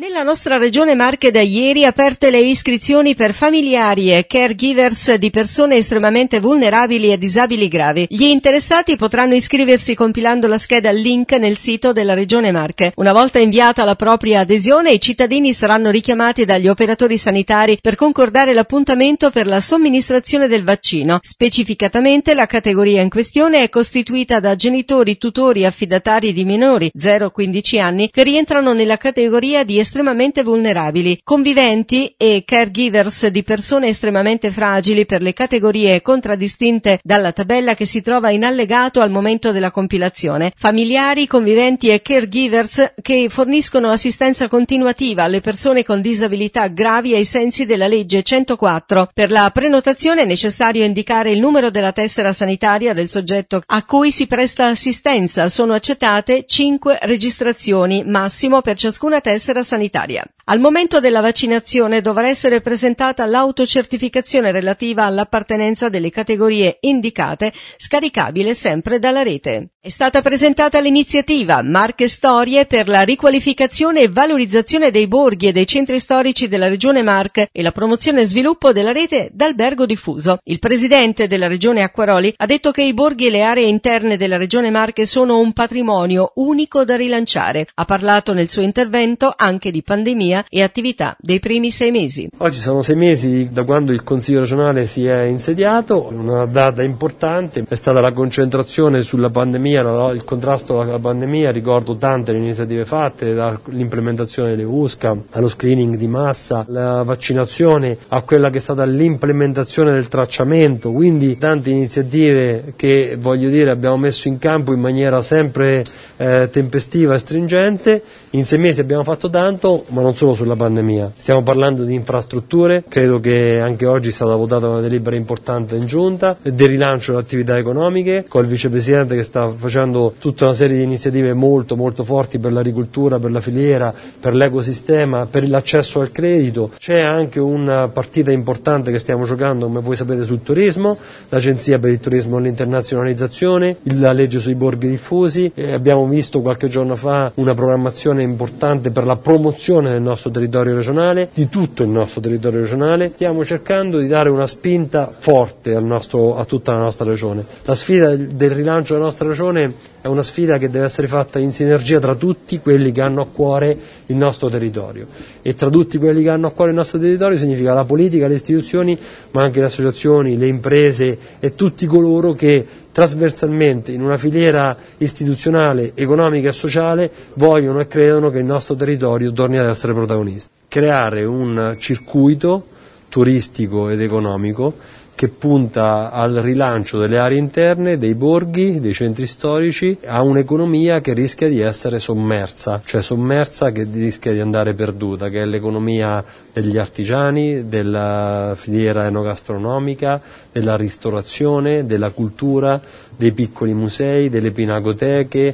Nella nostra regione Marche da ieri aperte le iscrizioni per familiari e caregivers di persone estremamente vulnerabili e disabili gravi. Gli interessati potranno iscriversi compilando la scheda link nel sito della regione Marche. Una volta inviata la propria adesione, i cittadini saranno richiamati dagli operatori sanitari per concordare l'appuntamento per la somministrazione del vaccino. Specificatamente la categoria in questione è costituita da genitori, tutori, affidatari di minori 0-15 anni che rientrano nella categoria di estremamente vulnerabili, conviventi e caregivers di persone estremamente fragili per le categorie contraddistinte dalla tabella che si trova in allegato al momento della compilazione, familiari, conviventi e caregivers che forniscono assistenza continuativa alle persone con disabilità gravi ai sensi della legge 104. Per la prenotazione è necessario indicare il numero della tessera sanitaria del soggetto a cui si presta assistenza. Sono accettate 5 registrazioni massimo per ciascuna tessera sanitaria sanitaria. Al momento della vaccinazione dovrà essere presentata l'autocertificazione relativa all'appartenenza delle categorie indicate, scaricabile sempre dalla rete. È stata presentata l'iniziativa Marche Storie per la riqualificazione e valorizzazione dei borghi e dei centri storici della Regione Marche e la promozione e sviluppo della rete d'albergo diffuso. Il presidente della Regione Acquaroli ha detto che i borghi e le aree interne della Regione Marche sono un patrimonio unico da rilanciare. Ha parlato nel suo intervento anche di pandemia e attività dei primi sei mesi. Oggi sono sei mesi da quando il Consiglio regionale si è insediato, una data importante è stata la concentrazione sulla pandemia, il contrasto alla pandemia, ricordo tante le iniziative fatte, dall'implementazione delle USCA, allo screening di massa, la vaccinazione, a quella che è stata l'implementazione del tracciamento, quindi tante iniziative che voglio dire abbiamo messo in campo in maniera sempre eh, tempestiva e stringente. In sei mesi abbiamo fatto tanto, ma non solo sulla pandemia. Stiamo parlando di infrastrutture, credo che anche oggi è stata votata una delibera importante in giunta, del rilancio delle attività economiche, col vicepresidente che sta facendo tutta una serie di iniziative molto molto forti per l'agricoltura, per la filiera, per l'ecosistema, per l'accesso al credito. C'è anche una partita importante che stiamo giocando, come voi sapete, sul turismo, l'Agenzia per il turismo e l'internazionalizzazione, la legge sui borghi diffusi, e abbiamo visto qualche giorno fa una programmazione importante per la promozione del nostro territorio regionale, di tutto il nostro territorio regionale. Stiamo cercando di dare una spinta forte nostro, a tutta la nostra regione. La sfida del rilancio della nostra regione è una sfida che deve essere fatta in sinergia tra tutti quelli che hanno a cuore il nostro territorio e tra tutti quelli che hanno a cuore il nostro territorio significa la politica, le istituzioni, ma anche le associazioni, le imprese e tutti coloro che trasversalmente in una filiera istituzionale, economica e sociale vogliono e credono che il nostro territorio torni ad essere protagonista. Creare un circuito turistico ed economico che punta al rilancio delle aree interne, dei borghi, dei centri storici, a un'economia che rischia di essere sommersa, cioè sommersa che rischia di andare perduta, che è l'economia degli artigiani, della filiera enogastronomica, della ristorazione, della cultura, dei piccoli musei, delle pinacoteche,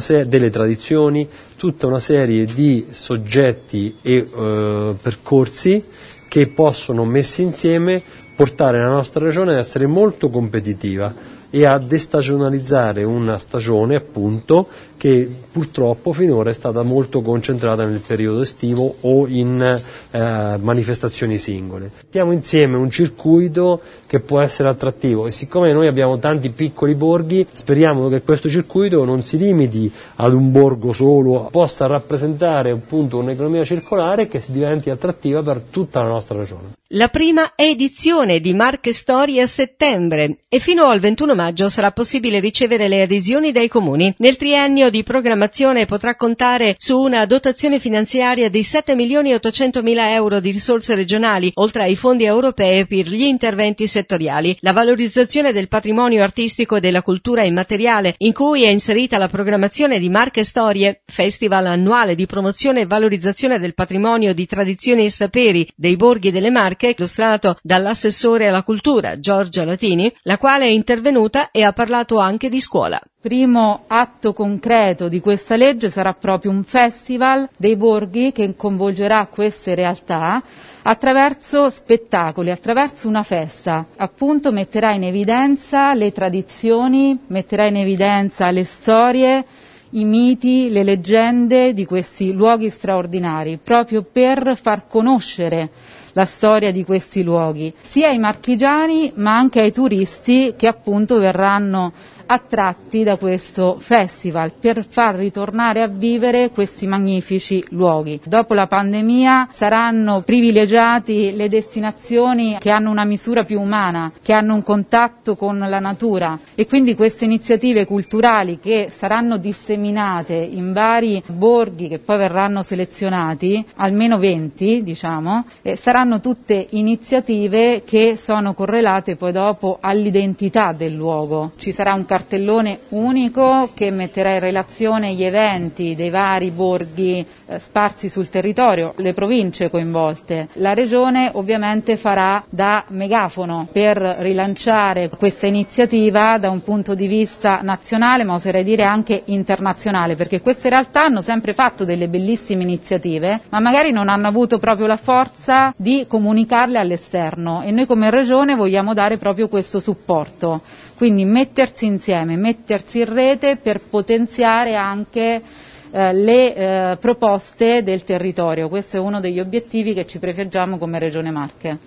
serie delle tradizioni, tutta una serie di soggetti e eh, percorsi che possono messi insieme portare la nostra regione ad essere molto competitiva e a destagionalizzare una stagione appunto che purtroppo finora è stata molto concentrata nel periodo estivo o in eh, manifestazioni singole. Mettiamo insieme un circuito che può essere attrattivo e siccome noi abbiamo tanti piccoli borghi speriamo che questo circuito non si limiti ad un borgo solo, possa rappresentare appunto un'economia circolare che si diventi attrattiva per tutta la nostra regione. La prima edizione di Marche Storie a settembre e fino al 21 maggio sarà possibile ricevere le adesioni dai comuni. Nel triennio di programmazione potrà contare su una dotazione finanziaria di 7 milioni e 800 mila euro di risorse regionali, oltre ai fondi europei per gli interventi settoriali. La valorizzazione del patrimonio artistico e della cultura immateriale, in cui è inserita la programmazione di Marche Storie, festival annuale di promozione e valorizzazione del patrimonio di tradizioni e saperi dei borghi delle Marche, illustrato dall'assessore alla cultura Giorgia Latini, la quale è intervenuta e ha parlato anche di scuola. Primo atto concreto di questa legge sarà proprio un festival dei borghi che coinvolgerà queste realtà attraverso spettacoli, attraverso una festa. Appunto metterà in evidenza le tradizioni, metterà in evidenza le storie i miti, le leggende di questi luoghi straordinari, proprio per far conoscere la storia di questi luoghi, sia ai marchigiani ma anche ai turisti che appunto verranno attratti da questo festival per far ritornare a vivere questi magnifici luoghi. Dopo la pandemia saranno privilegiati le destinazioni che hanno una misura più umana, che hanno un contatto con la natura e quindi queste iniziative culturali che saranno disseminate in vari borghi che poi verranno selezionati, almeno 20 diciamo, eh, saranno tutte iniziative che sono correlate poi dopo all'identità del luogo. Ci sarà un cartellone unico che metterà in relazione gli eventi dei vari borghi eh, sparsi sul territorio, le province coinvolte. La Regione ovviamente farà da megafono per rilanciare questa iniziativa da un punto di vista nazionale, ma oserei dire anche internazionale, perché queste realtà hanno sempre fatto delle bellissime iniziative, ma magari non hanno avuto proprio la forza di comunicarle all'esterno e noi come Regione vogliamo dare proprio questo supporto. Quindi mettersi insieme, mettersi in rete per potenziare anche eh, le eh, proposte del territorio. Questo è uno degli obiettivi che ci prefiggiamo come Regione Marche.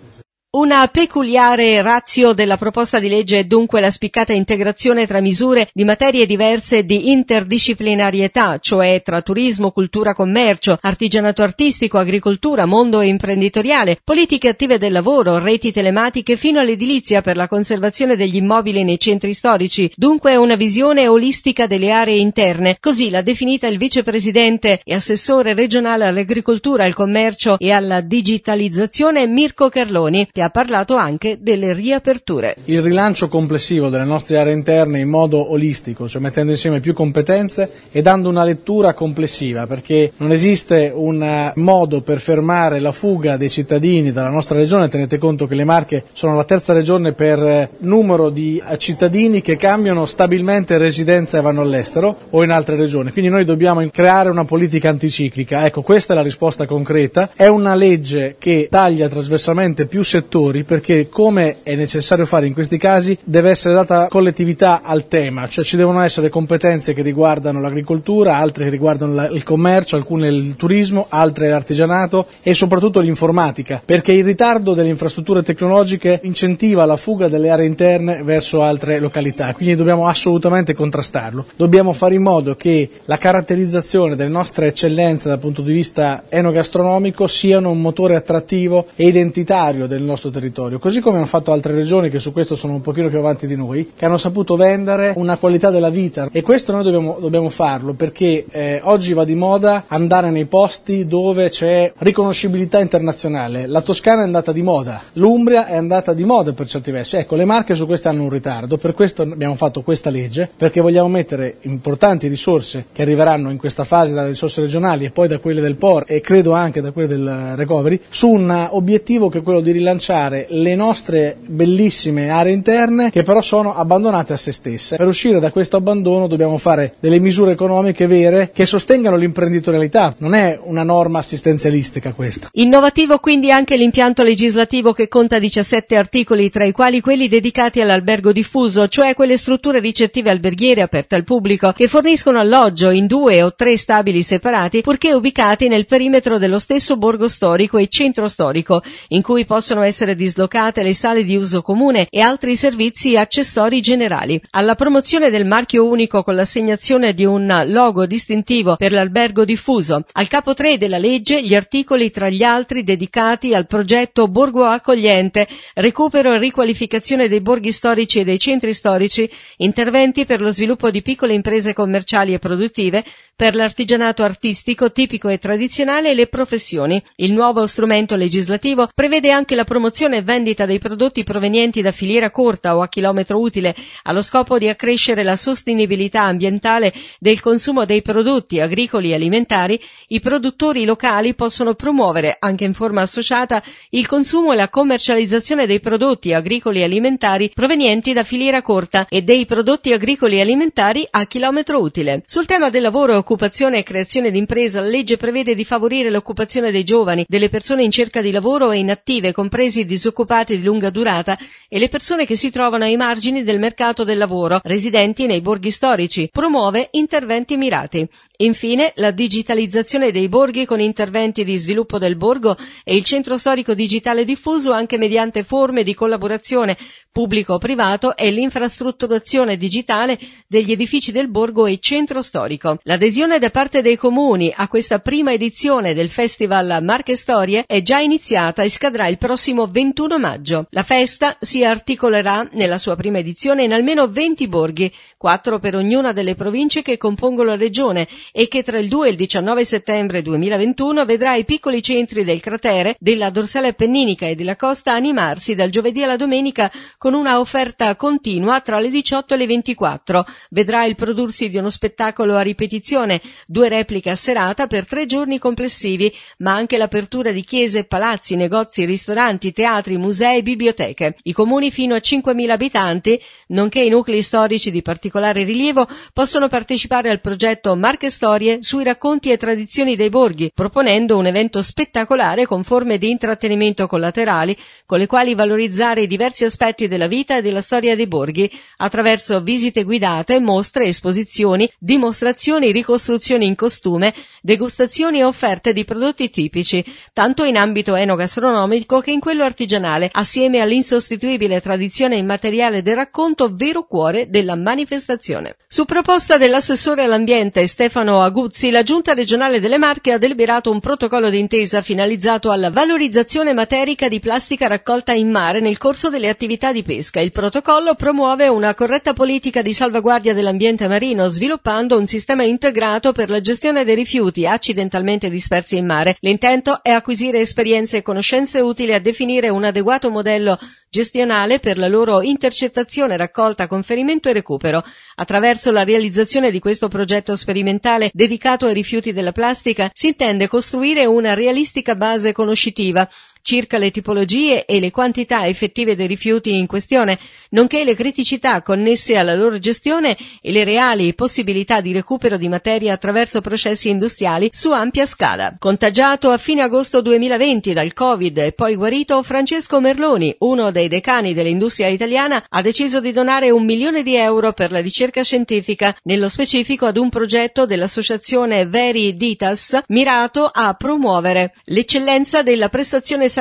Una peculiare razio della proposta di legge è dunque la spiccata integrazione tra misure di materie diverse di interdisciplinarietà, cioè tra turismo, cultura, commercio, artigianato artistico, agricoltura, mondo imprenditoriale, politiche attive del lavoro, reti telematiche fino all'edilizia per la conservazione degli immobili nei centri storici, dunque una visione olistica delle aree interne, così l'ha definita il vicepresidente e assessore regionale all'agricoltura, al commercio e alla digitalizzazione Mirko Carloni che ha parlato anche delle riaperture. Il rilancio complessivo delle nostre aree interne in modo olistico, cioè mettendo insieme più competenze e dando una lettura complessiva, perché non esiste un modo per fermare la fuga dei cittadini dalla nostra regione, tenete conto che le Marche sono la terza regione per numero di cittadini che cambiano stabilmente residenza e vanno all'estero o in altre regioni, quindi noi dobbiamo creare una politica anticiclica. Ecco, questa è la risposta concreta, è una legge che taglia trasversalmente più settori settori perché come è necessario fare in questi casi deve essere data collettività al tema, cioè ci devono essere competenze che riguardano l'agricoltura, altre che riguardano la, il commercio, alcune il turismo, altre l'artigianato e soprattutto l'informatica, perché il ritardo delle infrastrutture tecnologiche incentiva la fuga delle aree interne verso altre località, quindi dobbiamo assolutamente contrastarlo. Dobbiamo fare in modo che la caratterizzazione delle nostre eccellenze dal punto di vista enogastronomico siano un motore attrattivo e identitario del nostro nostro territorio, così come hanno fatto altre regioni che su questo sono un pochino più avanti di noi, che hanno saputo vendere una qualità della vita e questo noi dobbiamo, dobbiamo farlo perché eh, oggi va di moda andare nei posti dove c'è riconoscibilità internazionale. La Toscana è andata di moda, l'Umbria è andata di moda per certi versi. Ecco, le Marche su questo hanno un ritardo, per questo abbiamo fatto questa legge, perché vogliamo mettere importanti risorse che arriveranno in questa fase dalle risorse regionali e poi da quelle del POR e credo anche da quelle del recovery, su un obiettivo che è quello di rilanciare rilanciare le nostre bellissime aree interne che però sono abbandonate a se stesse. Per uscire da questo abbandono dobbiamo fare delle misure economiche vere che sostengano l'imprenditorialità, non è una norma assistenzialistica questa. Innovativo quindi anche l'impianto legislativo che conta 17 articoli, tra i quali quelli dedicati all'albergo diffuso, cioè quelle strutture ricettive alberghiere aperte al pubblico che forniscono alloggio in due o tre stabili separati purché ubicati nel perimetro dello stesso borgo storico e centro storico, in cui possono essere essere dislocate le sale di uso comune e altri servizi accessori generali. Alla promozione del marchio unico con l'assegnazione di un logo distintivo per l'albergo diffuso. Al capo 3 della legge gli articoli tra gli altri dedicati al progetto Borgo Accogliente, recupero e riqualificazione dei borghi storici e dei centri storici, interventi per lo sviluppo di piccole imprese commerciali e produttive, per l'artigianato artistico tipico e tradizionale e le professioni. Il nuovo strumento legislativo prevede anche la promozione promozione e vendita dei prodotti provenienti da filiera corta o a chilometro utile allo scopo di accrescere la sostenibilità ambientale del consumo dei prodotti agricoli e alimentari, i produttori locali possono promuovere, anche in forma associata, il consumo e la commercializzazione dei prodotti agricoli e alimentari provenienti da filiera corta e dei prodotti agricoli e alimentari a chilometro utile. Sul tema del lavoro, occupazione e creazione d'impresa, la legge prevede di favorire l'occupazione dei giovani, delle persone in cerca di lavoro e inattive, compresi crisi, i disoccupati di lunga durata e le persone che si trovano ai margini del mercato del lavoro, residenti nei borghi storici. Promuove interventi mirati. Infine, la digitalizzazione dei borghi con interventi di sviluppo del borgo e il centro storico digitale diffuso anche mediante forme di collaborazione pubblico-privato e l'infrastrutturazione digitale degli edifici del borgo e centro storico. L'adesione da parte dei comuni a questa prima edizione del Festival Marche Storie è già iniziata e scadrà il prossimo 21 maggio. La festa si articolerà nella sua prima edizione in almeno 20 borghi, 4 per ognuna delle province che compongono la regione e che tra il 2 e il 19 settembre 2021 vedrà i piccoli centri del cratere, della dorsale appenninica e della costa animarsi dal giovedì alla domenica con una offerta continua tra le 18 e le 24. Vedrà il prodursi di uno spettacolo a ripetizione, due repliche a serata per tre giorni complessivi, ma anche l'apertura di chiese, palazzi, negozi, ristoranti, teatri, musei, biblioteche. I comuni fino a 5.000 abitanti, nonché i nuclei storici di particolare rilievo, possono partecipare al progetto Marche storie sui racconti e tradizioni dei borghi, proponendo un evento spettacolare con forme di intrattenimento collaterali con le quali valorizzare i diversi aspetti della vita e della storia dei borghi attraverso visite guidate, mostre, esposizioni, dimostrazioni, ricostruzioni in costume, degustazioni e offerte di prodotti tipici, tanto in ambito enogastronomico che in quello artigianale, assieme all'insostituibile tradizione immateriale del racconto, vero cuore della manifestazione. Su proposta dell'assessore all'ambiente Stefano Stefano Aguzzi, la Giunta regionale delle Marche ha deliberato un protocollo d'intesa finalizzato alla valorizzazione materica di plastica raccolta in mare nel corso delle attività di pesca. Il protocollo promuove una corretta politica di salvaguardia dell'ambiente marino, sviluppando un sistema integrato per la gestione dei rifiuti accidentalmente dispersi in mare. L'intento è acquisire esperienze e conoscenze utili a definire un adeguato modello gestionale per la loro intercettazione, raccolta, conferimento e recupero. Attraverso la realizzazione di questo progetto sperimentale dedicato ai rifiuti della plastica si intende costruire una realistica base conoscitiva circa le tipologie e le quantità effettive dei rifiuti in questione, nonché le criticità connesse alla loro gestione e le reali possibilità di recupero di materia attraverso processi industriali su ampia scala. Contagiato a fine agosto 2020 dal Covid e poi guarito, Francesco Merloni, uno dei decani dell'industria italiana, ha deciso di donare un milione di euro per la ricerca scientifica, nello specifico ad un progetto dell'associazione Veri Ditas mirato a promuovere l'eccellenza della prestazione sanitaria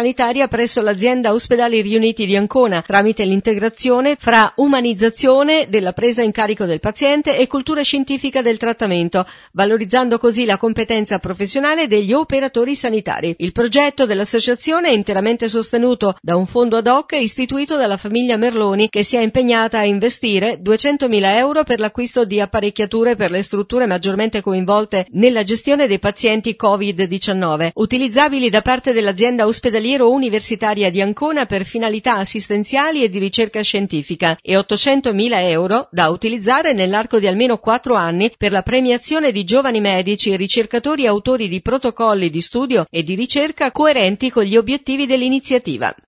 presso l'azienda Ospedali Riuniti di Ancona tramite l'integrazione fra umanizzazione della presa in carico del paziente e cultura scientifica del trattamento, valorizzando così la competenza professionale degli operatori sanitari. Il progetto dell'associazione è interamente sostenuto da un fondo ad hoc istituito dalla famiglia Merloni che si è impegnata a investire 200.000 euro per l'acquisto di apparecchiature per le strutture maggiormente coinvolte nella gestione dei pazienti Covid-19, utilizzabili da parte dell'azienda ospedaliera ospedaliero universitaria di Ancona per finalità assistenziali e di ricerca scientifica e 800.000 euro da utilizzare nell'arco di almeno quattro anni per la premiazione di giovani medici e ricercatori autori di protocolli di studio e di ricerca coerenti con gli obiettivi dell'iniziativa.